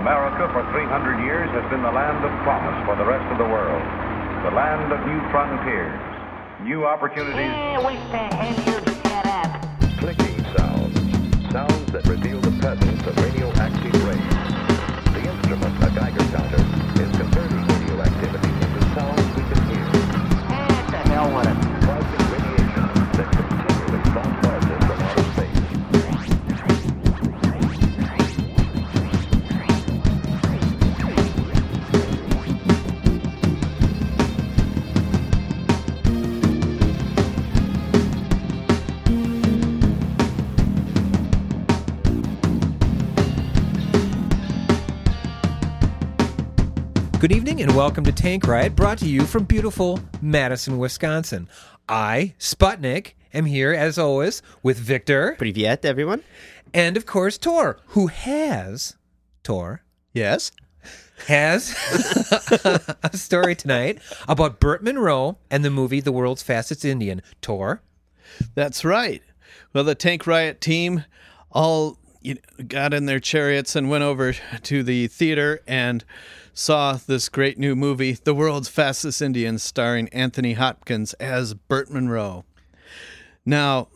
America for 300 years has been the land of promise for the rest of the world. The land of new frontiers, new opportunities. Hey, wait the hell you get up? Clicking sounds. Sounds that reveal the presence of radioactive rays. The instrument, Good evening and welcome to Tank Riot, brought to you from beautiful Madison, Wisconsin. I, Sputnik, am here as always with Victor Privyet, everyone. and of course Tor, who has Tor Yes. has a story tonight about Burt Munro and the movie The World's Fastest Indian. Tor, That's right. Well, the Tank Riot team all you know, got in their chariots and went over to the theater and saw this great new movie, The World's Fastest Indian, starring Anthony Hopkins as Burt Munro. Now,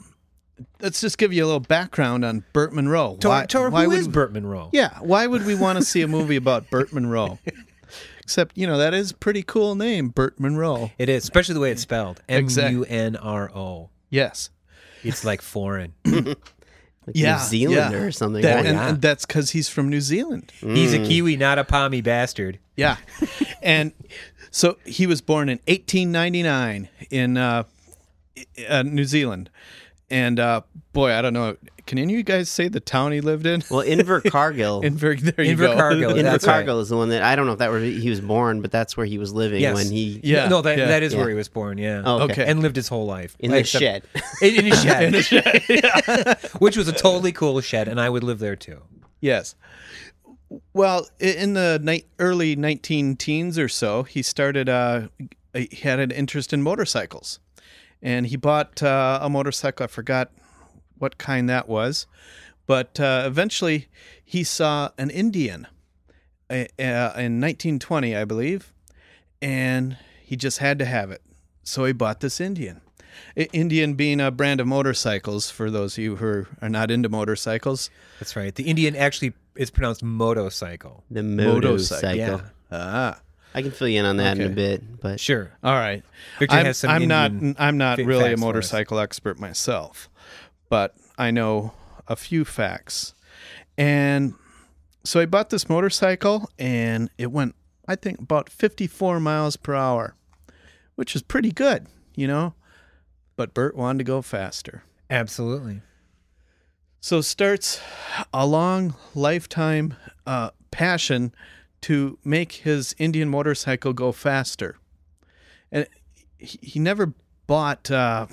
let's just give you a little background on Burt Munro. Tor, Tor why who would is Burt Munro? Yeah, why would we want to see a movie about Burt Munro? Except, you know, that is a pretty cool name, Burt Munro. It is, especially the way it's spelled. M U N R O. Yes. It's like foreign. Like Yeah, New Zealand yeah. or something. That- right? and, yeah. and that's because he's from New Zealand. He's a Kiwi, not a pommy bastard. Yeah. and so he was born in 1899 in uh, uh, New Zealand. And uh, boy, I don't know. Can any of you guys say the town he lived in? well, Invercargill. Inver- there you go. Invercargill, that's right. Invercargill is the one that I don't know if that where he was born, but that's where he was living Yes. when he Yeah. no, that yeah. that is Yeah. where he was born. Yeah. Oh, okay. Okay. And lived his whole life in the shed. In, the shed. in his shed. Yeah. Which was a totally cool shed, and I would live there too. Yes. Well, in the ni- early 19 teens or so, he started, uh, he had an interest in motorcycles. And he bought uh, a motorcycle. I forgot what kind that was. But uh, eventually, he saw an Indian uh, uh, in 1920, I believe. And he just had to have it. So he bought this Indian. Indian being a brand of motorcycles, for those of you who are not into motorcycles. That's right. The Indian actually is pronounced motorcycle. The Motorcycle. motorcycle. Yeah. Ah. I can fill you in on that in a bit, but Sure. All right. Victor I'm, has some I'm not I'm not really a facts for us. motorcycle expert myself, but I know a few facts. And so I bought this motorcycle and it went I think about 54 miles per hour, which is pretty good, you know. But Burt wanted to go faster. Absolutely. So starts a long lifetime uh, passion to make his Indian motorcycle go faster, and he, he never bought. Uh,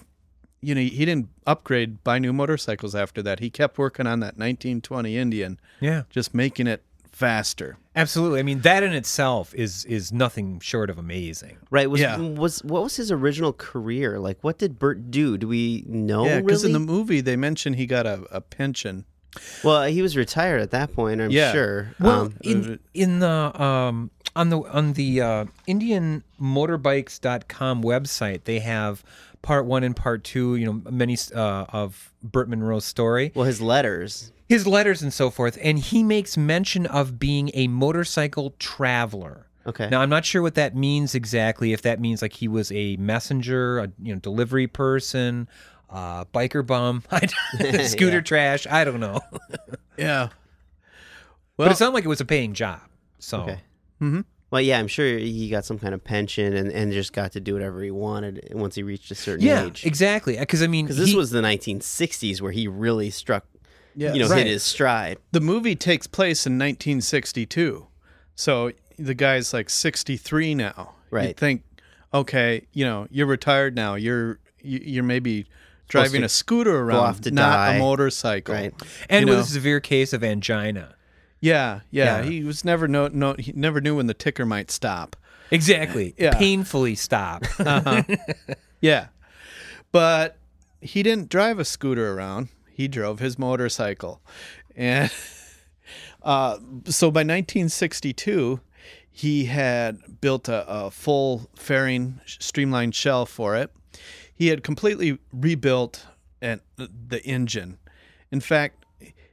you know, he didn't upgrade, buy new motorcycles after that. He kept working on that 1920 Indian, Yeah. just making it faster. Absolutely. I mean, that in itself is is nothing short of amazing. right was Yeah. was what was his original career? Like, what did Burt do? Do we know? yeah, because really? in the movie they mention he got a, a pension. Well, he was retired at that point. I'm Yeah. sure. Well, Um, in in the um on the on the uh, IndianMotorbikes.com website, they have part one and part two. You know, many uh, of Burt Munro's story, well, his letters. his letters and so forth, and he makes mention of being a motorcycle traveler. Okay. Now, I'm not sure what that means exactly. If that means like he was a messenger, a you know delivery person, uh, biker bum, scooter Yeah. trash. I don't know, Yeah. but it sounded like it was a paying job. So. Okay. Well, yeah, I'm sure he got some kind of pension and, and just got to do whatever he wanted once he reached a certain Yeah, age. exactly. Because I mean, Because this was the 1960s where he really struck, Yeah. you know, Right. hit his stride. the movie takes place in 1962 so the guy's like 63 now Right. you'd think okay you know you're retired now you're you- you're maybe driving a scooter around not die. a motorcycle Right. and you with know. a severe case of angina. yeah, yeah Yeah. he was never no no he never knew when the ticker might stop Exactly. Yeah. Painfully stop. yeah but he didn't drive a scooter around he drove his motorcycle and Uh, so by 1962, he had built a, a full fairing streamlined shell for it. He had completely rebuilt and the engine. In fact,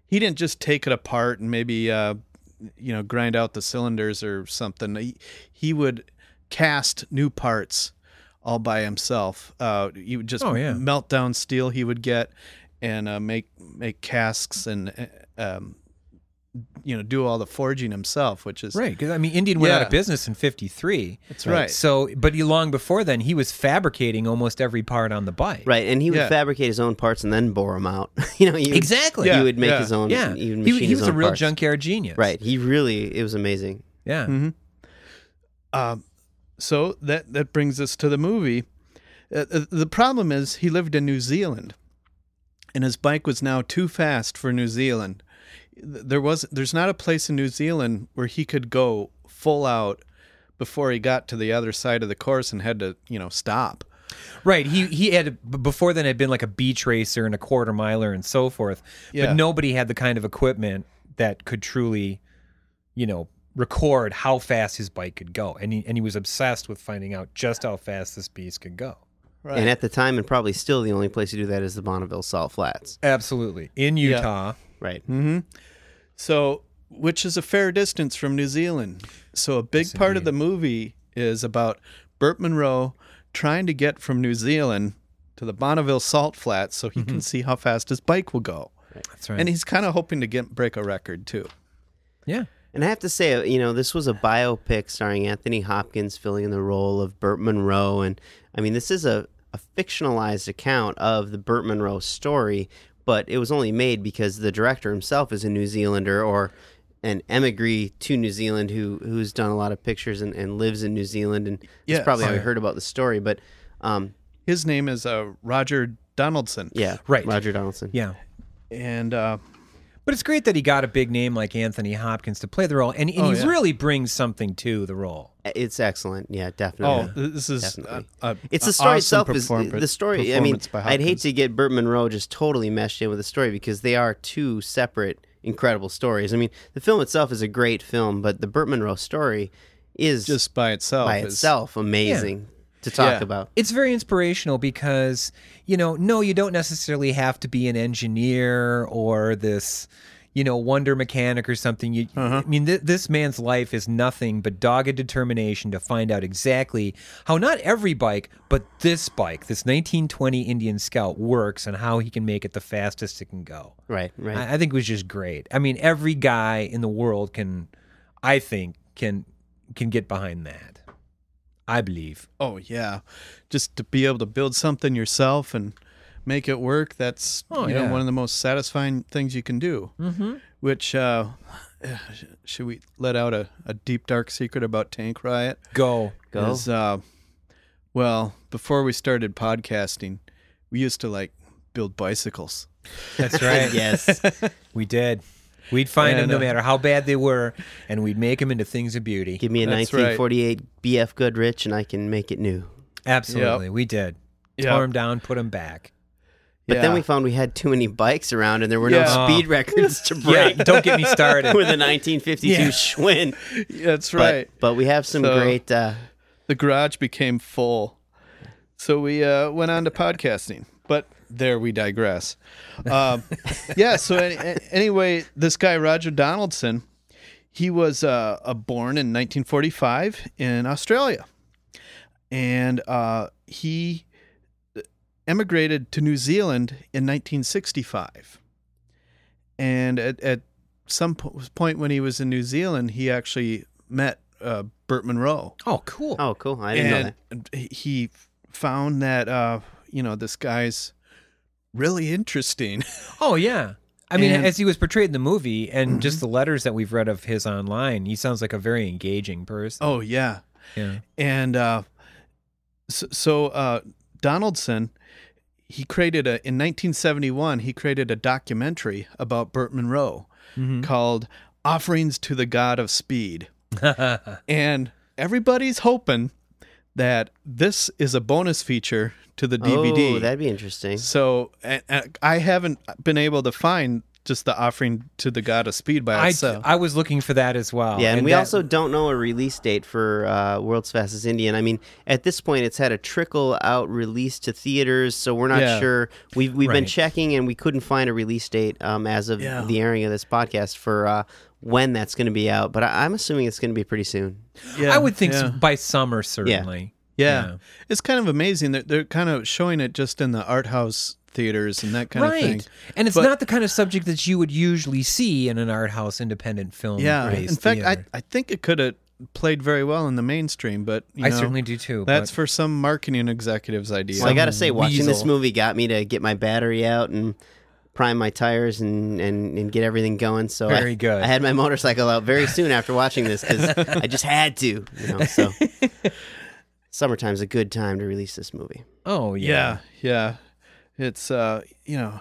he didn't just take it apart and maybe uh, you know grind out the cylinders or something. He, he would cast new parts all by himself. Uh, he would just Oh, yeah. melt down steel he would get and uh, make make casks and uh, um, you know do all the forging himself, which is Right, because I mean, Indian went out of business in '53. That's right. So, but he, long before then, he was fabricating almost every part on the bike. Right, and he would Yeah. fabricate his own parts and then bore them out. you know, he would, Exactly. He would make yeah. his own. Yeah, he, he, he was a real parts. junkyard genius. Right, he really it was amazing. Yeah. Um, so that that brings us to the movie. Uh, uh, the problem is he lived in New Zealand, and his bike was now too fast for New Zealand. There was there's not a place in New Zealand where he could go full out before he got to the other side of the course and had to you know stop. Right. He he had before then had been like a beach racer and a quarter miler and so forth. Yeah. But nobody had the kind of equipment that could truly, you know, record how fast his bike could go. And he and he was obsessed with finding out just how fast this beast could go. Right. And at the time, and probably still, the only place to do that is the Bonneville Salt Flats. Absolutely. In Utah. Right. Mm-hmm. So, which is a fair distance from New Zealand. So, a big Yes, part of the movie is about Burt Munro trying to get from New Zealand to the Bonneville Salt Flats so he can see how fast his bike will go. That's right. And he's kind of hoping to get break a record too. yeah. And I have to say, you know, this was a biopic starring Anthony Hopkins filling in the role of Burt Munro. And I mean, this is a, a fictionalized account of the Burt Munro story, but it was only made because the director himself is a New Zealander or an emigree to New Zealand who who's done a lot of pictures and, and lives in New Zealand. And Yes. that's probably how Oh, I yeah. heard about the story. But um, His name is uh, Roger Donaldson. yeah, Right. Roger Donaldson. Yeah. And uh, But it's great that he got a big name like Anthony Hopkins to play the role, and, and Oh, he yeah. really brings something to the role. It's excellent. Yeah, definitely. oh, definitely. this is Definitely. a, a, It's the story awesome itself is the story. I mean, I'd hate to get Burt Munro just totally meshed in with the story because they are two separate, incredible stories. I mean, the film itself is a great film, but the Burt Munro story is just by itself. by is- itself amazing to talk Yeah. about. It's very inspirational because, you know, no, you don't necessarily have to be an engineer or this, you know, wonder mechanic or something. You, uh-huh. I mean, th- this man's life is nothing but dogged determination to find out exactly how not every bike, but this bike, this 1920 Indian Scout, works and how he can make it the fastest it can go. Right, right. I, I think it was just great. I mean, every guy in the world can, I think, can can get behind that. I believe. Oh yeah, just to be able to build something yourself and make it work. That's Oh, you know one of the most satisfying things you can do. Mm-hmm. Which uh, should we let out a, a deep dark secret about Tank Riot? Go. Go. Is, uh, well, before we started podcasting, we used to like build bicycles. That's right. yes. We did. We'd find them no uh, matter how bad they were, and we'd make them into things of beauty. Give me a That's right. 1948 BF Goodrich and I can make it new. Absolutely, we did. Yep. Tore them down, put them back. But then we found we had too many bikes around and there were Yeah. no speed records to break. Yeah, don't get me started. with a 1952 Yeah. Schwinn. That's But- right. But, we have some So- great. Uh, the garage became full. So we uh, went on to podcasting. But there we digress. Um, yeah, so any, anyway, this guy, Roger Donaldson, he was uh, uh, born in 1945 in Australia. And uh, he emigrated to New Zealand in 1965. And at, at some po- point when he was in New Zealand, he actually met uh, Burt Munro Oh, cool. oh, cool. I didn't know that. he found that uh, you know this guy's really interesting. Oh, yeah. I mean, And- as he was portrayed in the movie, and just the letters that we've read of his online, he sounds like a very engaging person. oh yeah, yeah. and uh, so, so uh, Donaldson he created a in 1971 he created a documentary about Burt Munro called "Offerings to the God of Speed," and everybody's hoping that this is a bonus feature to the DVD. Oh, that'd be interesting. So I haven't been able to find just the offering to the god of speed by I, itself. I was looking for that as well. Yeah, and, we that- also don't know a release date for uh, World's Fastest Indian. I mean, at this point, it's had a trickle out release to theaters, so we're not Yeah. sure. We've we've been checking, and we couldn't find a release date um, as of Yeah. the airing of this podcast for uh, when that's going to be out. But I, I'm assuming it's going to be pretty soon. yeah, I would think yeah. so by summer certainly. Yeah. Yeah. It's kind of amazing that they're kind of showing it just in the art house theaters and that kind right. of thing. And it's But- not the kind of subject that you would usually see in an art house independent film. Yeah. based In fact, I, theater. I think it could have played very well in the mainstream, but you I know, certainly do too. That's for some marketing executives' idea. Well, I got to say, watching this movie got me to get my battery out and prime my tires and, and, and get everything going. So Very I, good. I had my motorcycle out very soon after watching this because I just had to. You know, so summertime's a good time to release this movie. oh yeah. yeah, yeah. It's uh, you know,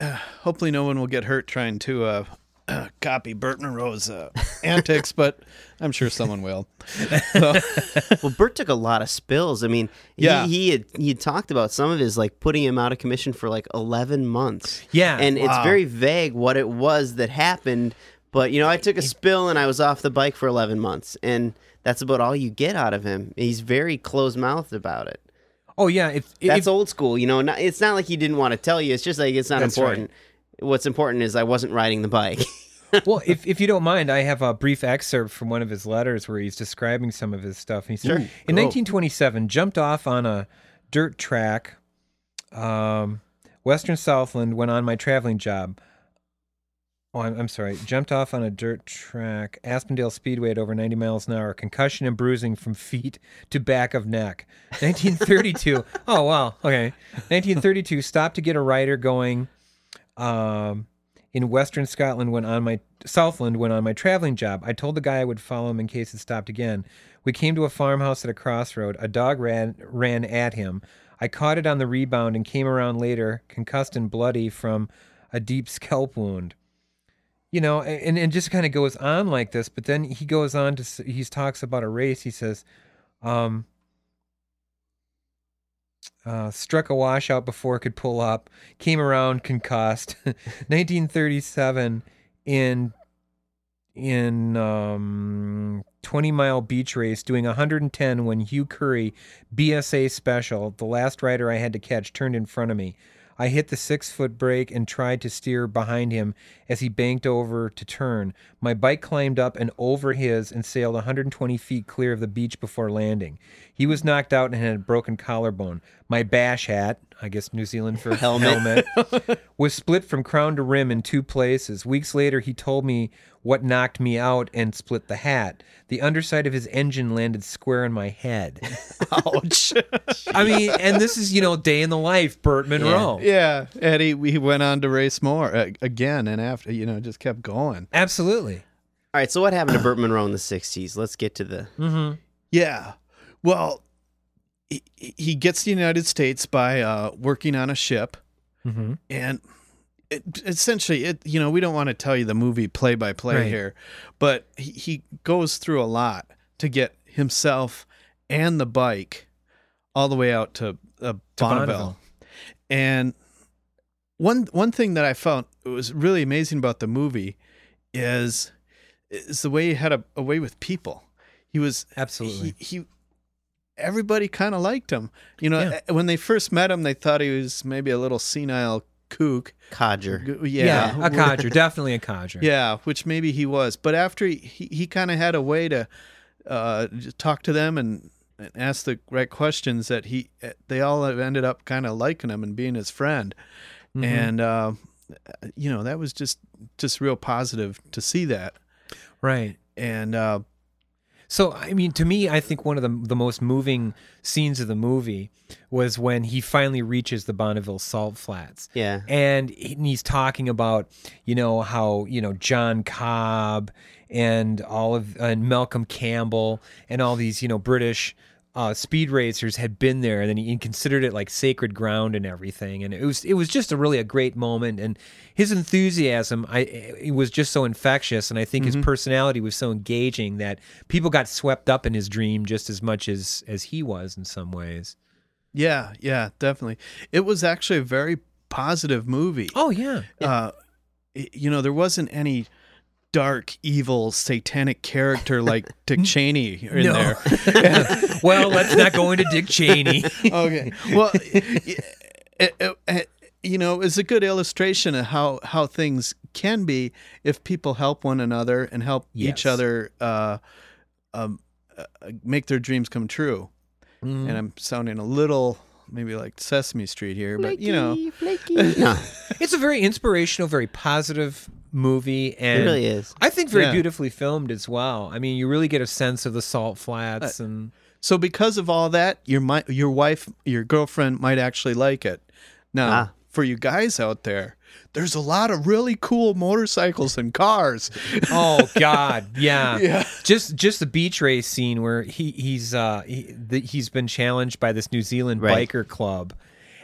uh, hopefully no one will get hurt trying to uh, uh copy Burt Munro's uh, antics, but I'm sure someone will. So, Well, Burt took a lot of spills. I mean, Yeah. he, he had he had talked about some of his like putting him out of commission for like eleven months. Yeah. and it's very vague what it was that happened. But you know, I took a spill and I was off the bike for eleven months, and that's about all you get out of him. He's very closed mouthed about it. Oh yeah. If, That's old school. You know, not, it's not like he didn't want to tell you. It's just like it's not That's right. important. What's important is I wasn't riding the bike. well, if, if you don't mind, I have a brief excerpt from one of his letters where he's describing some of his stuff. He said, Sure. in 1927, jumped off on a dirt track, um, Western Southland, went on my traveling job. Oh, I'm, I'm sorry. Jumped off on a dirt track, Aspendale Speedway at over 90 miles an hour. Concussion and bruising from feet to back of neck. 1932. oh, wow. Okay. 1932. Stopped to get a rider going. Um, in Western Scotland when on my Southland when on my traveling job. I told the guy I would follow him in case it stopped again. We came to a farmhouse at a crossroad. A dog ran ran at him. I caught it on the rebound and came around later, concussed and bloody from a deep scalp wound. You know, and and just kind of goes on like this, but then he goes on to he talks about a race. He says, um, uh, struck a washout before it could pull up, came around concussed. 1937 in in um 20 mile beach race doing 110 when Hugh Curry BSA special, the last rider I had to catch turned in front of me. I hit the six foot brake and tried to steer behind him as he banked over to turn. My bike climbed up and over his and sailed 120 feet clear of the beach before landing. He was knocked out and had a broken collarbone. My bash hat, I guess New Zealand for Helmet. helmet was split from crown to rim in two places. Weeks later, he told me what knocked me out and split the hat. The underside of his engine landed square in my head. ouch. I mean, and this is, you know, day in the life, Burt Munro. yeah, Eddie, we went on to race more uh, again, and after you know, just kept going. Absolutely. All right, so what happened to Burt Munro in the '60s? Let's get to the. Mm-hmm. Yeah. Well, he, he gets to the United States by uh, working on a ship, Mm-hmm. and it, essentially, it you know we don't want to tell you the movie play by play here, but he, he goes through a lot to get himself and the bike all the way out to, uh, To Bonneville. Bonneville. And one one thing that I found was really amazing about the movie is is the way he had a, a way with people. He was Absolutely. he, he everybody kind of liked him. You know, Yeah. when they first met him, they thought he was maybe a little senile kook. Codger. Yeah, Yeah, a codger. Definitely a codger. Yeah, which maybe he was. But after he he, he kind of had a way to uh, talk to them and, and ask the right questions that he eh, they all have ended up kind of liking him and being his friend. Mm-hmm. And uh, you know that was just just real positive to see that. Right. And uh, So, I mean, to me, I think one of the the most moving scenes of the movie was when he finally reaches the Bonneville Salt Flats. Yeah. and he- and he's talking about you know how you know John Cobb and all of and Malcolm Campbell and all these you know British uh, speed racers had been there, and then he considered it like sacred ground and everything, and it was it was just a really a great moment, and his enthusiasm I it was just so infectious, and I think his personality was so engaging that people got swept up in his dream just as much as as he was in some ways. yeah, yeah, definitely. It was actually a very positive movie. Oh yeah, uh, it- you know, there wasn't any dark, evil, satanic character like Dick Cheney in No. there. well, let's not go into Dick Cheney. okay. Well, it, it, it, you know, it's a good illustration of how how things can be if people help one another and help each other uh, um, uh, make their dreams come true. Mm-hmm. And I'm sounding a little maybe like Sesame Street here, but you know, no, It's a very inspirational, very positive movie, and it really is. I think very Yeah. beautifully filmed as well. I mean, you really get a sense of the salt flats Uh, and so because of all that, your mi- your wife, your girlfriend might actually like it. Now, Ah. For you guys out there, there's a lot of really cool motorcycles and cars. oh god, yeah. Yeah. Just just the beach race scene where he he's uh he, the, he's been challenged by this New Zealand Right. biker club.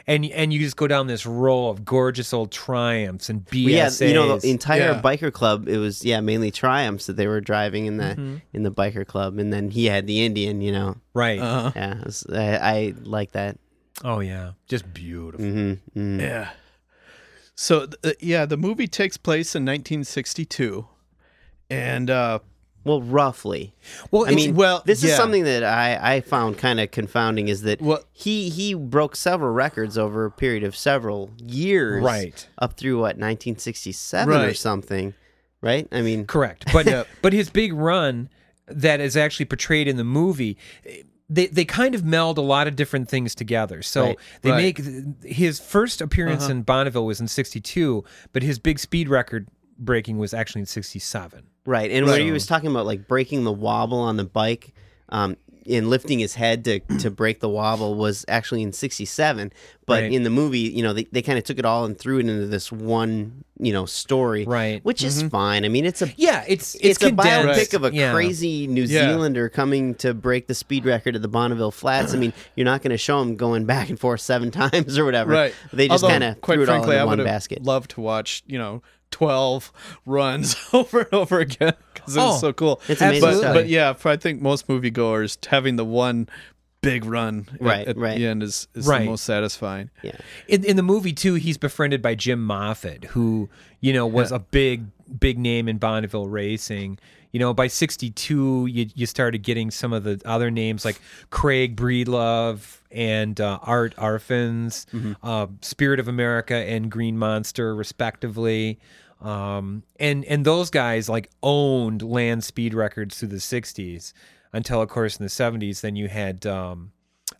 And, and you just go down this row of gorgeous old Triumphs and But yeah, you know the entire Yeah. biker club. It was yeah mainly Triumphs that they were driving in the Mm-hmm. in the biker club, and then he had the Indian. You know, right. Uh-huh. yeah, was- I, I like that. Oh yeah, just beautiful. hmm hmm Yeah. So th- yeah, the movie takes place in 1962, and uh, Well, roughly. Well, I mean, well, this is something that I, I found kind of confounding is that Well- he he broke several records over a period of several years, Right. Up through what 1967 or something, right? I mean, Correct. But but his big run that is actually portrayed in the movie they they kind of meld a lot of different things together. So Right. they Right. Uh-huh. make his first appearance in Bonneville was in 62, but his big speed record breaking was actually in 67. right? And when Right. he was talking about like breaking the wobble on the bike, um, and lifting his head to to break the wobble was actually in '67. But Right. in the movie, you know, they, they kind of took it all and threw it into this one, you know, story, Right. Which is mm-hmm. fine. I mean, it's a Yeah, it's it's, it's, a biopic of a Yeah. crazy New Yeah. Zealander coming to break the speed record at the Bonneville Flats. I mean, you're not going to show him going back and forth seven times or whatever. right, They just kind of quite threw it frankly, all I in would one basket. loved to watch you know 12 runs over and over again because it was Oh, so cool. it's amazing but, but yeah, for, I think most moviegoers having the one big run at- Right, at, right. the end is, is Right. the most satisfying. yeah. In, in the movie too, he's befriended by Jim Moffat, who you know was a big big name in Bonneville racing. You know, by '62, you you started getting some of the other names like Craig Breedlove and uh, Art Arfons, uh, Spirit of America and Green Monster, respectively. Um, and and those guys like owned land speed records through the '60s until, of course, in the '70s, then you had um,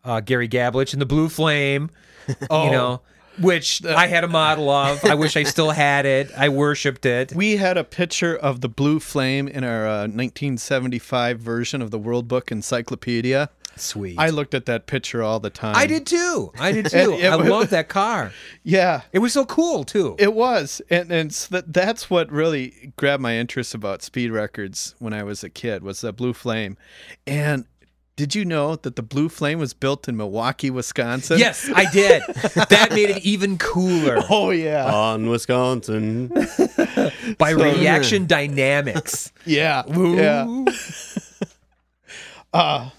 uh, Gary Gabelich and the Blue Flame. You know, which I had a model of. I wish I still had it. I worshipped it. We had a picture of the blue flame in our uh, 1975 version of the World Book Encyclopedia. Sweet. I looked at that picture all the time. I did too. I did too. It I was- love that car. Yeah, It was so cool too. It was, and and so that, that's what really grabbed my interest about speed records when I was a kid was the Blue Flame. And did you know that the Blue Flame was built in Milwaukee, Wisconsin? yes, I did. That made it even cooler Oh yeah, On Wisconsin. by reaction dynamics. yeah, yeah. Uh,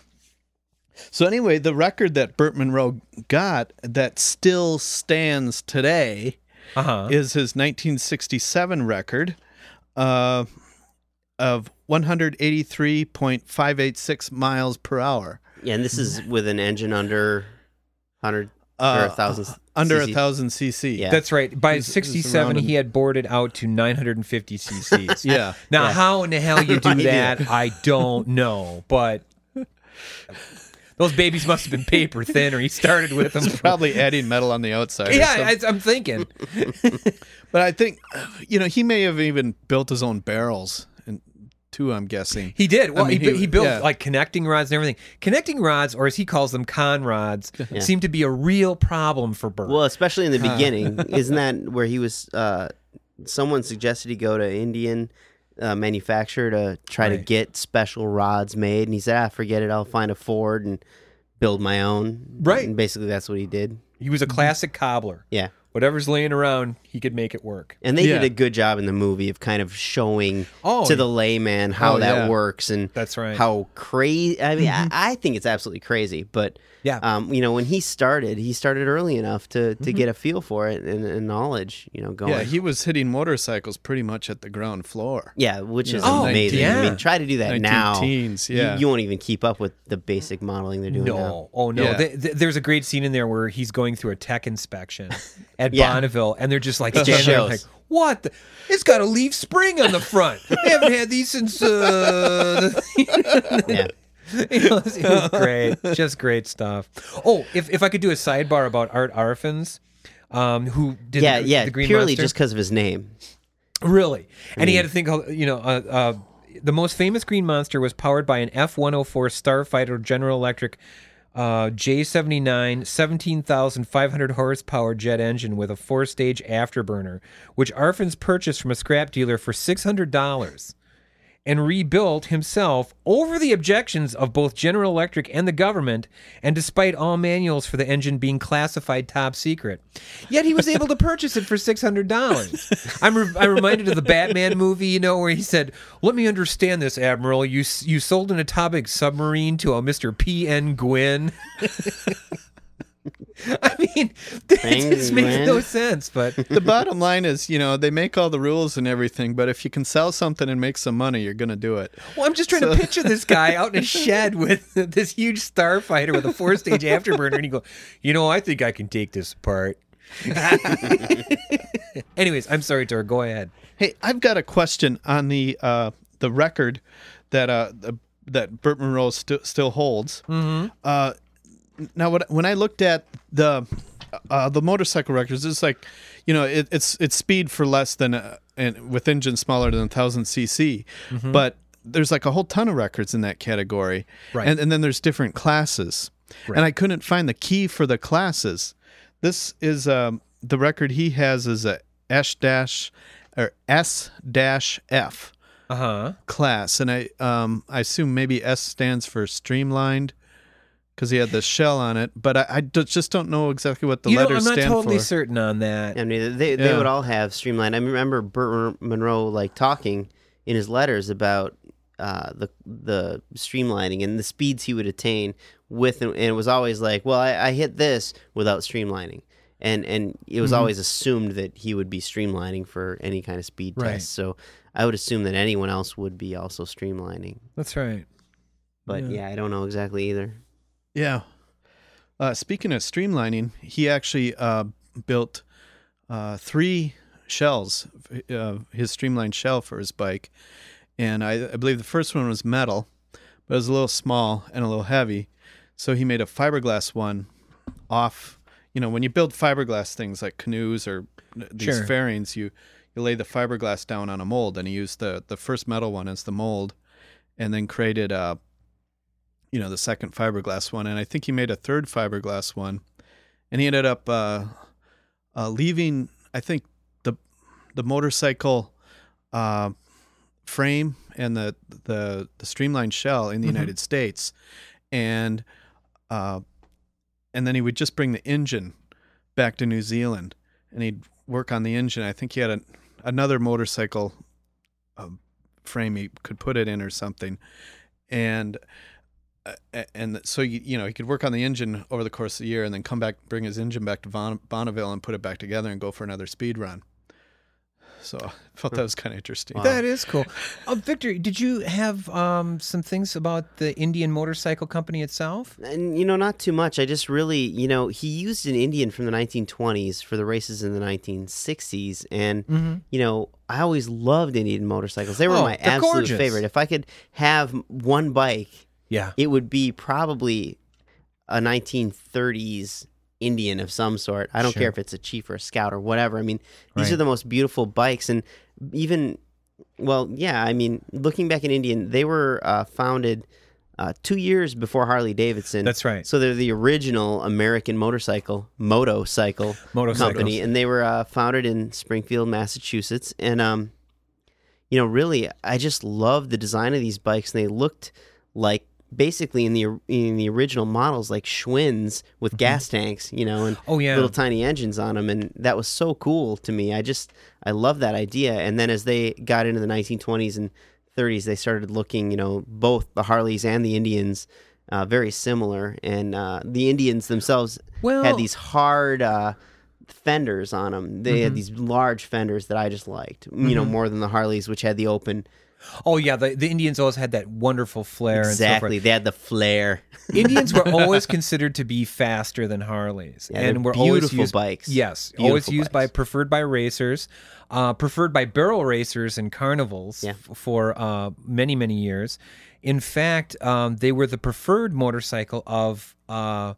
so anyway, the record that Burt Munro got that still stands today Uh huh. is his 1967 record uh, of 183.586 miles per hour. Yeah, and this is with an engine under 100 or Uh, a thousand. Under a cc. thousand cc. Yeah. That's right. By It's- it's 67, around he had boarded out to 950 cc's. Yeah. Now, Yeah. how in the hell you do that, I don't know. But those babies must have been paper thin, or he started with them. Probably adding metal on the outside. yeah. I, I'm thinking. but I think, you know, he may have even built his own barrels, and too. I'm guessing. He did. Well, mean, he, he- he built yeah. like connecting rods and everything. Connecting rods, or as he calls them, con rods, seem to be a real problem for Burt. Well, especially in the beginning, isn't that where he was? Uh, someone suggested he go to Indian uh, manufacturer to try to get special rods made, and he said, "Ah, forget it. I'll find a Ford and build my own." Right. And basically, that's what he did. he was a classic cobbler. Yeah. Whatever's laying around, he could make it work. And they Yeah. did a good job in the movie of kind of showing Oh, to the layman how Oh, that yeah. works and That's right. how crazy. I mean, mm-hmm. I, I think it's absolutely crazy. But Yeah. um, you know, when he started, he started early enough to to get a feel for it and, and knowledge. You know, going. Yeah, he was hitting motorcycles pretty much at the ground floor. Yeah, which is Oh, amazing. I yeah. mean, try to do that now. teens, yeah. you, won't even keep up with the basic modeling they're doing now. No, oh no. Yeah. Th- th- there's a great scene in there where he's going through a tech inspection at Yeah. Bonneville, and they're just like It standing there shows. like, "What? The? It's got a leaf spring on the front. They haven't had these since." Uh, the-" Yeah. it, was, it was great, just great stuff. Oh, if if I could do a sidebar about Art Arfons, um, who did yeah, the, yeah. the Green purely Monster? just because of his name. Really? And he had to think, of, you know, uh, uh, the most famous Green Monster was powered by an F 104 Starfighter General Electric uh, J79 17,500 horsepower jet engine with a four stage afterburner, which Arfons purchased from a scrap dealer for $600 and rebuilt himself over the objections of both General Electric and the government, and despite all manuals for the engine being classified top secret. Yet he was able to purchase it for six hundred dollars. I'm re- I'm reminded of the Batman movie, you know, where he said, "Let me understand this, Admiral. You you sold an atomic submarine to a Mister P. N. Gwyn." I mean, this makes no sense, but the bottom line is, you know, they make all the rules and everything, but if you can sell something and make some money, you're going to do it. Well, I'm just trying to picture this guy out in a shed with this huge starfighter with a four stage afterburner, and you go, you know, I think I can take this apart. Anyways, I'm sorry, Tor. Go ahead. Hey, I've got a question on the uh, the record that uh, the, that Burt Munro st- still holds. Mm-hmm. Uh, now, what, when I looked at the uh, the motorcycle records, it's like, you know, it, it's it's speed for less than uh, and with engines smaller than thousand cc, but there's like a whole ton of records in that category, Right. And and then there's different classes, and I couldn't find the key for the classes. This is um, the record he has is a S dash or S dash F Uh huh. class, and I um I assume maybe S stands for streamlined because he had the shell on it, but I just don't know exactly what the You know, letters I'm not totally for. certain on that. I mean, they they Yeah. would all have streamlined. I remember Burt Munro like talking in his letters about uh, the the streamlining and the speeds he would attain with, and it was always like, well, I, I hit this without streamlining, and and it Mm-hmm. was always assumed that he would be streamlining for any kind of speed Right. test. So I would assume that anyone else would be also streamlining. That's right. But Yeah. yeah, I don't know exactly either. Yeah. Uh, speaking of streamlining, he actually uh, built uh, three shells, uh, his streamlined shell for his bike, and I, I believe the first one was metal, but it was a little small and a little heavy, so he made a fiberglass one off. You know, when you build fiberglass things like canoes or these Sure. fairings, you you lay the fiberglass down on a mold, and he used the the first metal one as the mold, and then created a you know the second fiberglass one and i think he made a third fiberglass one and he ended up uh, uh, leaving i think the the motorcycle uh, frame and the the the streamlined shell in the united states and uh, and then he would just bring the engine back to new zealand and he'd work on the engine. I think he had a, another motorcycle um, frame he could put it in or something and uh, and so you you know he could work on the engine over the course of the year and then come back bring his engine back to Bon- Bonneville and put it back together and go for another speed run so i thought that was kind of interesting That is cool. Uh, Victor, did you have um, some things about the Indian Motorcycle Company itself? And you know, not too much. I just really, you know, he used an Indian from the 1920s for the races in the 1960s, and you know, I always loved Indian motorcycles. They were Mm-hmm. Oh, my absolute gorgeous. favorite. If I could have one bike, Yeah. it would be probably a 1930s Indian of some sort. I don't Sure. care if it's a chief or a scout or whatever. I mean, these Right. are the most beautiful bikes, and even, well, yeah. I mean, looking back at Indian, they were uh, founded. Uh, two years before Harley Davidson. That's right. So they're the original American motorcycle, motorcycle company, and they were uh, founded in Springfield, Massachusetts. And um, you know, really, I just love the design of these bikes, and they looked like basically in the in the original models like Schwinn's with gas tanks, you know, and Mm-hmm. Oh, yeah. little tiny engines on them, and that was so cool to me. I just I love that idea. And then as they got into the 1920s and 30s, they started looking, you know, both the Harleys and the Indians. Uh, very similar, and uh, the Indians themselves Well- had these hard uh, fenders on them. They Mm-hmm. had these large fenders that I just liked, you know, more than the Harleys, which had the open. Oh yeah, the, the Indians always had that wonderful flair. Exactly, they had the flair. Indians were always considered to be faster than Harleys, Yeah, and were always beautiful used, bikes. Yes, always Beautiful used by preferred by racers, uh, preferred by barrel racers and carnivals Yeah. f- for uh, many many years. In fact, um, they were the preferred motorcycle of. Uh,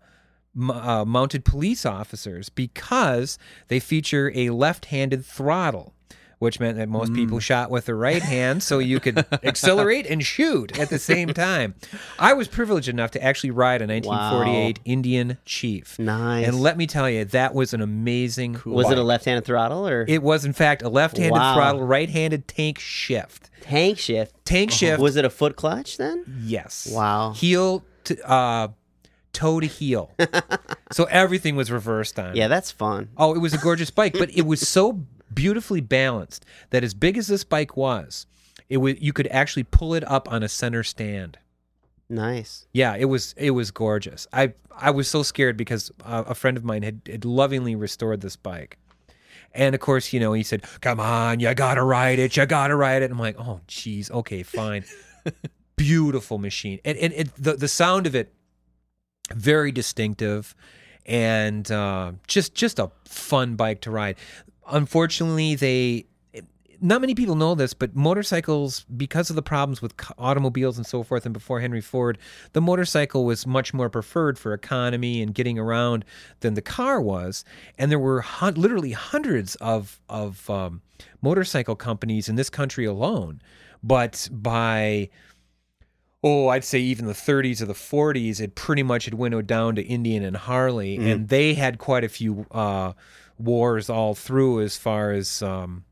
uh, mounted police officers because they feature a left-handed throttle, which meant that most people shot with the right hand, so you could accelerate and shoot at the same time. I was privileged enough to actually ride a 1948 Indian Chief, Nice. and let me tell you, that was an amazing. Was it a left-handed throttle or It was, in fact, a left-handed Wow. throttle, right-handed tank shift. tank shift? Tank shift. Was it a foot clutch then? Yes. Wow. Heel to uh, toe to heel. so everything was reversed on. Yeah, that's fun. Oh, it was a gorgeous bike, but it was so beautifully balanced that as big as this bike was, it was you could actually pull it up on a center stand. Nice. Yeah, it was it was gorgeous. I I was so scared because uh, a friend of mine had, had lovingly restored this bike. And of course, you know, he said, "Come on, you gotta ride it. You gotta ride it." I'm like, "Oh, jeez. okay, fine." Beautiful machine, and and it, the the sound of it, very distinctive, and uh, just just a fun bike to ride. Unfortunately, they not many people know this, but motorcycles, because of the problems with automobiles and so forth, and before Henry Ford, the motorcycle was much more preferred for economy and getting around than the car was. And there were literally hundreds of of um, motorcycle companies in this country alone. But by oh, I'd say even the 30s or the 40s, it pretty much had winnowed down to Indian and Harley, and they had quite a few uh, wars all through as far as um,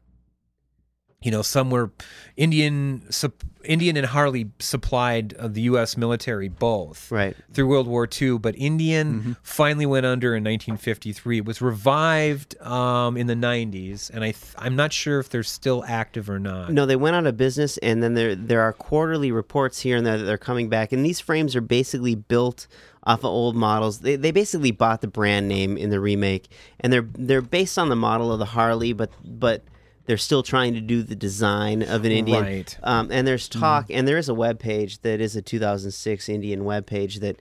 you know, some were Indian, sup- Indian and Harley supplied uh, the U.S. military both Right. through World War II, but Indian finally went under in 1953. It was revived um, in the 90s, and I th- I'm not sure if they're still active or not. No, they went out of business, and then there there are quarterly reports here and there that they're coming back, and these frames are basically built off of old models. They they basically bought the brand name in the remake, and they're they're based on the model of the Harley, but but they're still trying to do the design of an Indian. Right. Um, and there's talk, and there is a web page that is a 2006 Indian web page that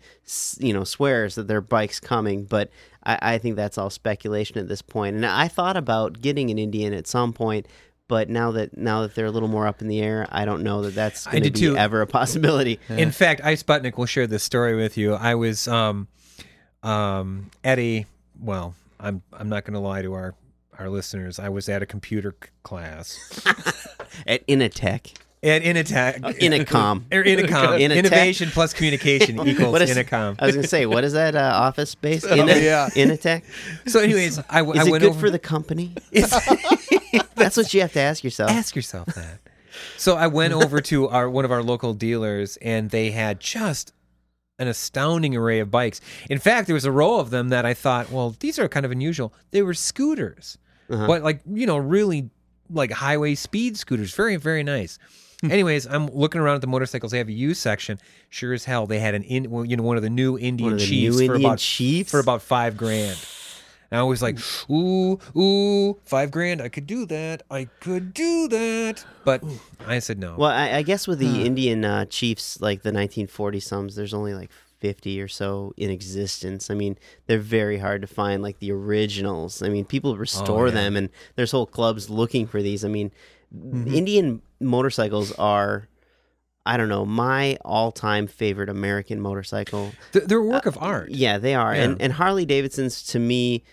you know swears that their bike's coming, but I, I think that's all speculation at this point. And I thought about getting an Indian at some point, but now that now that they're a little more up in the air, I don't know that that's going to be too. ever a possibility. In fact, I Sputnik will share this story with you. I was um, um, at a well, I'm I'm not going to lie to our our listeners. I was at a computer c- class At Initech, at Initech. Inacom. Or. Initech? Innovation plus communication equals is- Intercom. I was going to say, what is that uh, office space? Ina- yeah. Initech. So, anyways, I, w- Is I it went good over for the company? That's what you have to ask yourself. ask yourself that. So I went over to our one of our local dealers, and they had just an astounding array of bikes. In fact, there was a row of them that I thought, well, these are kind of unusual. They were scooters, Uh-huh. but like you know, really like highway speed scooters. Very very nice. Hmm. Anyways, I'm looking around at the motorcycles. They have a U section. Sure as hell, they had an in, well, you know, one of the new Indian the Chiefs new for Indian about Chiefs? for about five grand. And I was like, ooh, ooh, five grand. I could do that. I could do that. But I said no. Well, I, I guess with the hmm. Indian uh, chiefs, like the 1940 sums, there's only like 50 or so in existence. I mean, they're very hard to find, like the originals. I mean, people restore oh, yeah. them, and there's whole clubs looking for these. I mean, mm-hmm. Indian motorcycles are. I don't know, my all-time favorite American motorcycle. They're a work uh, of art. Yeah, they are. Yeah. And and Harley Davidsons to me,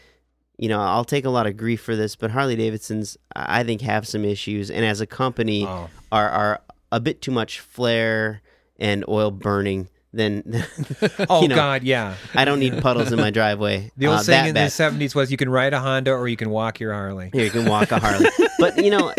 you know, I'll take a lot of grief for this, but Harley Davidsons I think have some issues and as a company Oh. are are a bit too much flair and oil burning than Oh you know, God, yeah. I don't need puddles in my driveway. The old uh, saying in bad. the '70s was, "You can ride a Honda or you can walk your Harley." Here, you can walk a Harley. but you know,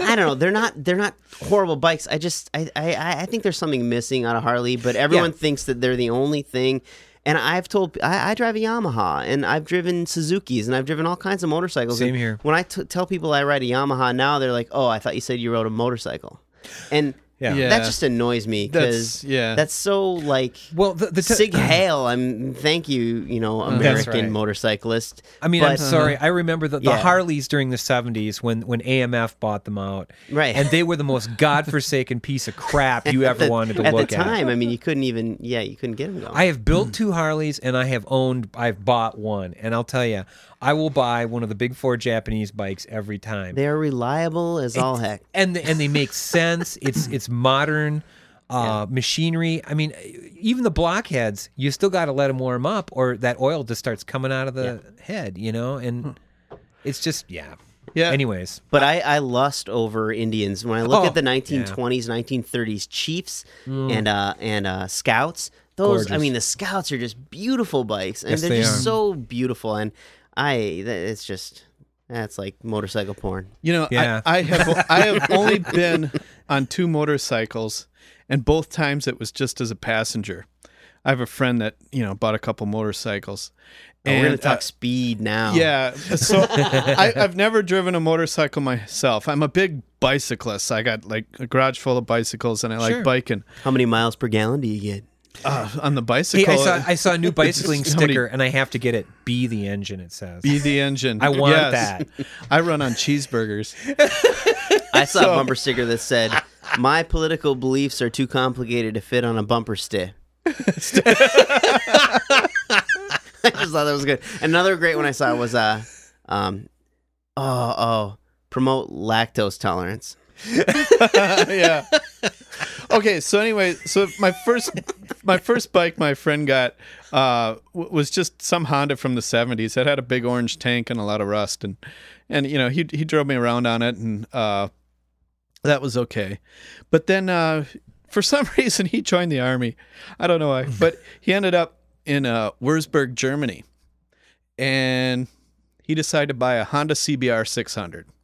I don't know. They're not they're not horrible bikes. I just I I, I think there's something missing out of Harley, but everyone Yeah. thinks that they're the only thing. And I've told I, I drive a Yamaha, and I've driven Suzuki's, and I've driven all kinds of motorcycles. Same and here. When I t- tell people I ride a Yamaha now, they're like, "Oh, I thought you said you rode a motorcycle," and Yeah. Yeah. that just annoys me because That's- yeah. that's so like Well, the, the t- Sig Hail. I'm thank you, you know, American right. motorcyclist. I mean, I'm But- sorry. I remember the, the Yeah. Harleys during the '70s when when AMF bought them out, Right. And they were the most godforsaken piece of crap you ever the- wanted to look at look the time. I mean, you couldn't even yeah, you couldn't get them going. I have built two Harleys and I have owned, I've bought one, and I'll tell you, I will buy one of the big four Japanese bikes every time. they are reliable as all heck. and and they make sense. It's it's modern uh, machinery. I mean, even the blockheads, you still got to let them warm up, or that oil just starts coming out of the head, you know. And it's just yeah. Yeah. Anyways, But I, I lust over Indians when I look Oh, at the 1920s, 1930s Chiefs and uh, and uh, Scouts. Those, I Mm. Mean, the Scouts are just beautiful bikes, and Yes, they're they just are. so beautiful. And I, it's just that's like motorcycle porn. You know, Yeah. I, I have I have only been on two motorcycles, and both times it was just as a passenger. I have a friend that you know bought a couple motorcycles. Oh, we're gonna talk uh, speed now. yeah, so I, I've never driven a motorcycle myself. I'm a big bicyclist. I got like a garage full of bicycles, and I like biking. How many miles per gallon do you get? Uh, on the hey, bicycle, I saw I saw a new bicycling How many- sticker, and I have to get it. Be the engine. It says. be the engine. I want Yes. that. I run on cheeseburgers. I saw So- a bumper sticker that said, "My political beliefs are too complicated to fit on a bumper stick." I just thought that was good. Another great one I saw was uh, um, oh oh, promote lactose tolerance. yeah. Okay, so anyway, so my first my first bike my friend got uh, w- was just some Honda from the '70s. It had a big orange tank and a lot of rust, and and you know he he drove me around on it, and uh, that was okay. But then uh, for some reason he joined the army. I don't know why, but he ended up in uh, Würzburg, Germany, and he decided to buy a Honda CBR 600 and,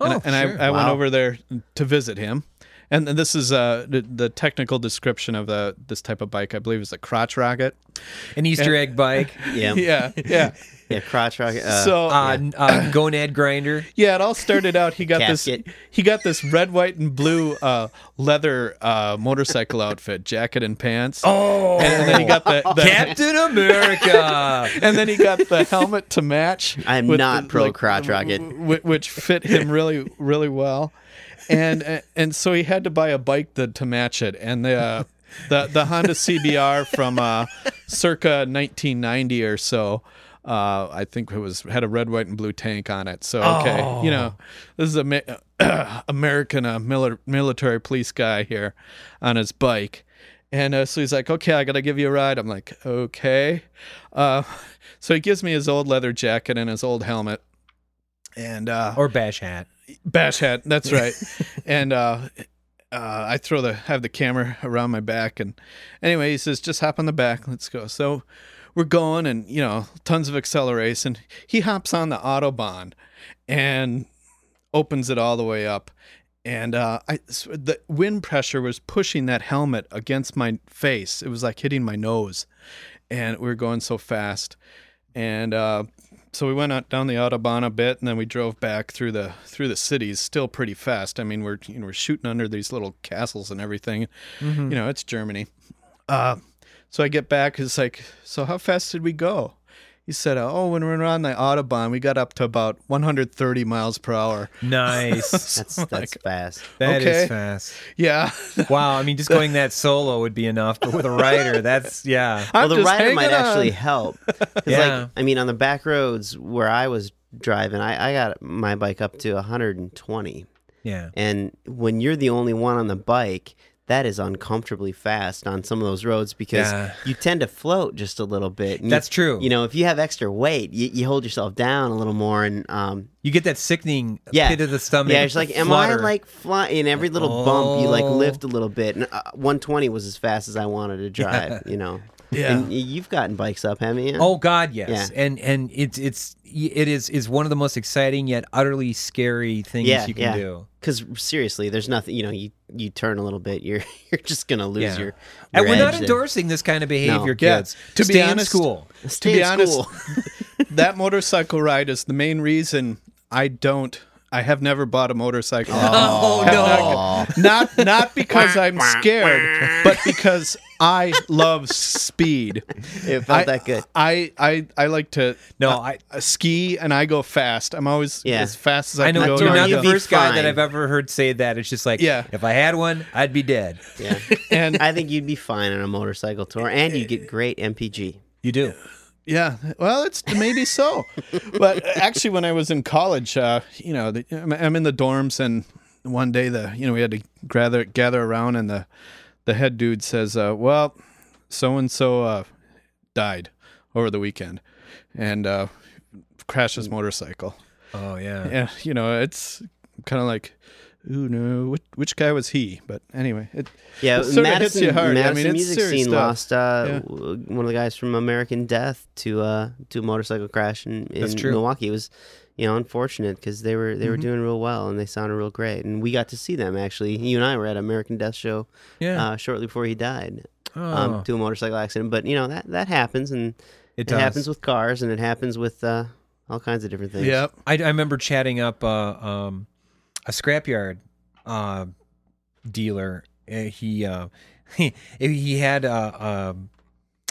Oh, and sure. I, I went over there to visit him. And, and this is uh, the, the technical description of the this type of bike. I believe is a crotch rocket. An Easter egg bike. Yeah, Yeah, yeah. yeah, crotch rocket. Uh, so Uh, n- uh, gonad grinder. yeah, it all started out. He got this. He got this red, white, and blue uh, leather uh, motorcycle outfit, jacket and pants. Oh, and then he got the, the Captain America. and then he got the helmet to match. I'm not the- pro crotch rocket. wh- which fit him really, really well. And and so he had to buy a bike that, to match it. And the uh, the the Honda CBR from uh, circa 1990 or so. Uh, I think it was had a red, white, and blue tank on it. So okay, you know, this is a American uh, mili- military police guy here on his bike. And uh, so he's like, okay, I got to give you a ride. I'm like, okay. Uh, so he gives me his old leather jacket and his old helmet. And uh, or bash hat. bash hat, that's right. and uh, uh, I throw the have the camera around my back. And anyway, he says, just hop on the back. Let's go. So we're going, and you know, tons of acceleration. He hops on the autobahn and opens it all the way up. And uh, I, the wind pressure was pushing that helmet against my face. It was like hitting my nose, and we were going so fast. And uh, so we went out down the autobahn a bit, and then we drove back through the through the cities, still pretty fast. I mean, we're you know we're shooting under these little castles and everything. You know, it's Germany. Uh, so I get back. It's like, so how fast did we go? He said, uh, oh, when we were on the autobahn, we got up to about 130 miles per hour. Nice. That's that's fast. That is Okay. fast. Yeah. Wow. I mean, just going that solo would be enough, but with a rider, that's yeah. I'm well, the rider might on. actually help. 'Cause, Yeah. like, I mean, on the back roads where I was driving, I, I got my bike up to 120. Yeah. And when you're the only one on the bike, that is uncomfortably fast on some of those roads because Yeah. you tend to float just a little bit. And you- That's true. You know, if you have extra weight, you, you hold yourself down a little more, and um, You get that sickening yeah, pit of the stomach. Yeah, it's like, am flutter. I like flying? In every little bump, you like Oh. lift a little bit. And uh, 120 was as fast as I wanted to drive. You know. Yeah. And you've gotten bikes up, haven't you? Oh God, yes, Yeah. and and it's it's it is is one of the most exciting yet utterly scary things yeah, you can yeah. do. Because seriously, there's nothing. You know, you you turn a little bit, you're you're just gonna lose Yeah. your. And we're not edge there. endorsing this kind of behavior, Yeah. kids. To be Stay in honest- school. Stay to be in honest, school. that motorcycle ride is the main reason I don't. I have never bought a motorcycle. Oh no! Not not because I'm scared, but because I love speed. it felt I, that good. I, I I like to No, uh, I- uh, ski and I go fast. I'm always Yeah. as fast as I, I know can go. you're not you'd the be first guy that. I've ever heard say that. It's just like, Yeah. if I had one, I'd be dead. Yeah, and I think you'd be fine on a motorcycle tour, and you get great MPG. You do. Yeah, well, it's maybe so. but actually, when I was in college, uh, you know, the, I'm- in the dorms, and one day the you know we had to gather gather around, and the the head dude says, uh, "Well, so and so died over the weekend, and uh, crashed his motorcycle." Oh yeah. Yeah, you know, it's kind of like. Ooh no! Which, which guy was he? But anyway, it Yeah, it sorta Madison, hits you hard. Madison I mean, it's Music Scene stuff. lost uh, Yeah. one of the guys from American Death to uh, to a motorcycle crash in, in Milwaukee. It was you know unfortunate because they were they Mm-hmm. were doing real well and they sounded real great, and we got to see them actually. You and I were at American Death show Yeah. uh, shortly before he died oh, um, to a motorcycle accident. But you know that that happens, and it it, does. happens with cars, and it happens with uh, all kinds of different things. Yep. I, I remember chatting up uh, um, a scrapyard uh, dealer. Uh, he uh, he he had a, a,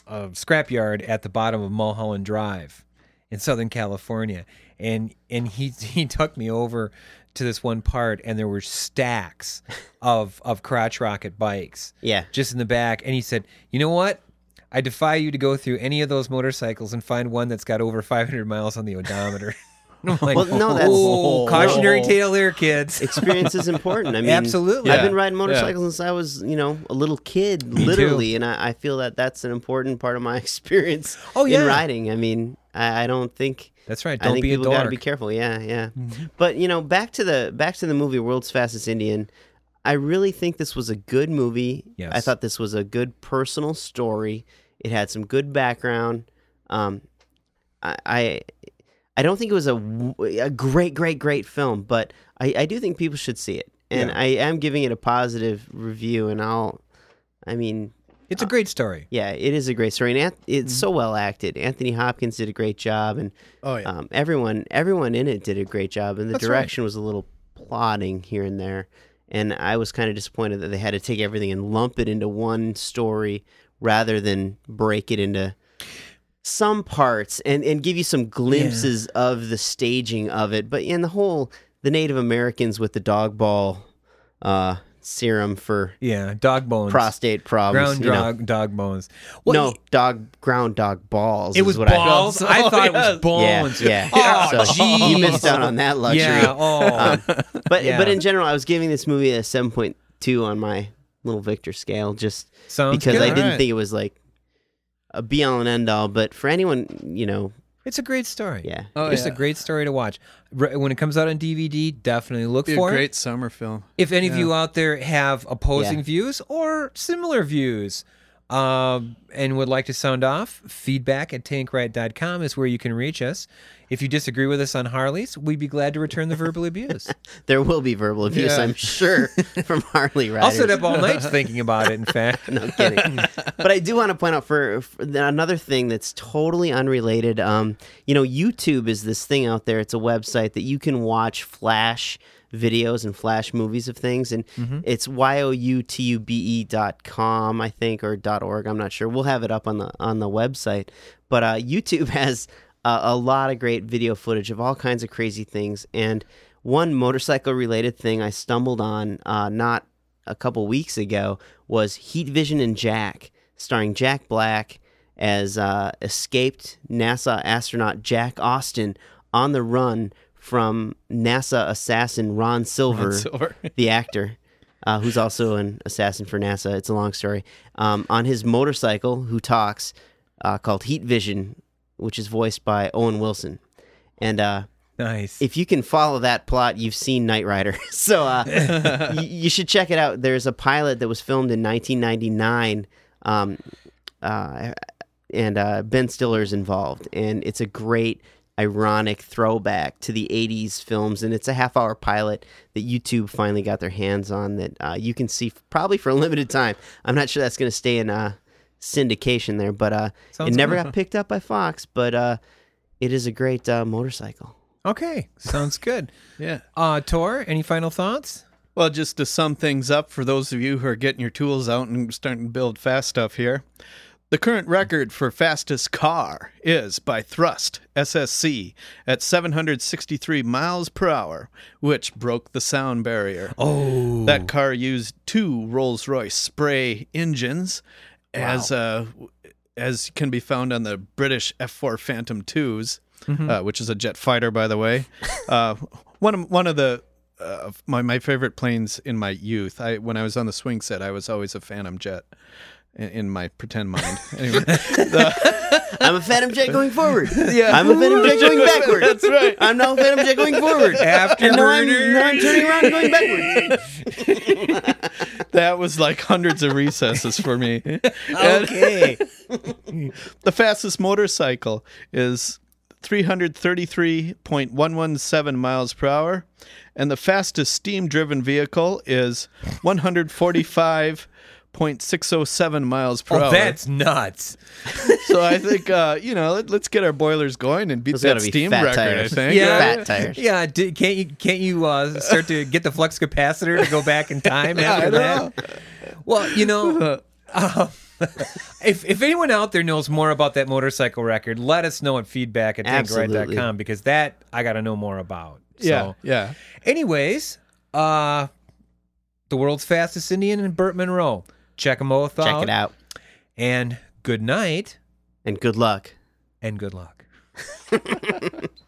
a scrapyard at the bottom of Mulholland Drive in Southern California, and and he he took me over to this one part, and there were stacks of of crotch rocket bikes yeah. just in the back, and he said, "You know what?" I defy you to go through any of those motorcycles and find one that's got over 500 miles on the odometer. I'm like, Well, no, that's- "Oh, cautionary No. tale there, kids. experience is important. I mean, Absolutely. I've been riding Yeah. motorcycles since I was, you know, a little kid, too. literally, and I, I feel that that's an important part of my experience Oh, yeah. in riding. I mean, I, I don't think. That's right. I Don't think be a people got to be careful. Yeah, yeah. But you know, back to the back to the movie World's Fastest Indian. I really think this was a good movie. Yes. I thought this was a good personal story. It had some good background. Um, I, I I don't think it was a, a great, great, great film, but I, I do think people should see it. And Yeah. I am giving it a positive review. And I'll, I mean, It's a great story. yeah, it is a great story, and it's so well acted. Anthony Hopkins did a great job, and Oh yeah. um, everyone, everyone in it did a great job. And the That's right. direction was a little plodding here and there, and I was kind of disappointed that they had to take everything and lump it into one story rather than break it into some parts and, and give you some glimpses of the staging of it. But in the whole, the Native Americans with the dog ball uh, serum for Yeah, dog bones. prostate problems. ground you know. dog, dog bones. Well, no, dog ground dog balls. it was what balls. I, Oh, thought it yes. was bones. Yeah, yeah. Oh, so jeez. you missed out on that luxury. Yeah. Oh, Um, but Yeah. but in general, I was giving this movie a seven point two on my little Victor scale, just sounds because good. I didn't Alright. think it was like a be all and end all. But for anyone, you know, It's a great story. yeah, Oh, it's a great story to watch. R- When it comes out on DVD, definitely look Be a for it. great summer film. If any of you out there have opposing Yeah. views or similar views um, and would like to sound off, feedback at tankriot.com is where you can reach us. If you disagree with us on Harleys, we'd be glad to return the verbal abuse. there will be verbal abuse, Yeah. I'm sure, from Harley riders. I'll sit up all night thinking about it, in fact. no kidding. but I do want to point out for, for another thing that's totally unrelated. Um, you know, YouTube is this thing out there. It's a website that you can watch flash videos and flash movies of things, and it's y o u t u b e dot com, I think, or dot org. I'm not sure. We'll have it up on the on the website. But uh, YouTube has uh, a lot of great video footage of all kinds of crazy things, and one motorcycle related thing I stumbled on uh, not a couple weeks ago was Heat Vision and Jack, starring Jack Black as uh, escaped NASA astronaut Jack Austin on the run from NASA assassin Ron Silver, Silver. the actor. Uh, who's also an assassin for NASA? It's a long story. Um, on his motorcycle, who talks, uh, called Heat Vision, which is voiced by Owen Wilson. And uh, Nice. if you can follow that plot, you've seen Knight Rider. so uh, y- you should check it out. There's a pilot that was filmed in 1999 um, uh, and uh, Ben Stiller's involved, and it's a great ironic throwback to the 80s films and it's a half hour pilot that youtube finally got their hands on that uh, you can see f- probably for a limited time i'm not sure that's going to stay in uh, syndication there but uh, it never good. got picked up by fox but uh, it is a great uh, motorcycle Okay, sounds good. Yeah. Uh, Tor, any final thoughts? Well, just to sum things up for those of you who are getting your tools out and starting to build fast stuff here, the current record for fastest car is by Thrust SSC at 763 miles per hour, which broke the sound barrier. Oh, That car used two Rolls-Royce Spey engines, as uh, as can be found on the British F4 Phantom 2s, uh, which is a jet fighter, by the way. uh, one of one of the uh, my my favorite planes in my youth. I when I was on the swing set, I was always a Phantom jet. In, in my pretend mind, anyway. the- i'm a phantom jet going forward Yeah. i'm a phantom jet going backward That's right. i'm now a phantom jet going forward and now I'm, now I'm turning around and going backwards that was like hundreds of recesses for me. And- okay. The fastest motorcycle is 333.117 miles per hour, and the fastest steam driven vehicle is 145.607 miles per oh, hour. that's nuts. So I think, uh, you know, let, us get our boilers going and beat Those that steam record, tires. I think. Yeah, Fat tires. Yeah, d- can't you can't you uh, start to get the flux capacitor to go back in time after I that? Well, you know, um, if if anyone out there knows more about that motorcycle record, let us know at feedback at Absolutely. tankriot.com because that I got to know more about. Yeah, So, yeah. anyways, uh, the world's fastest Indian and Burt Munro. Check them both out. check it out And good night and good luck and good luck.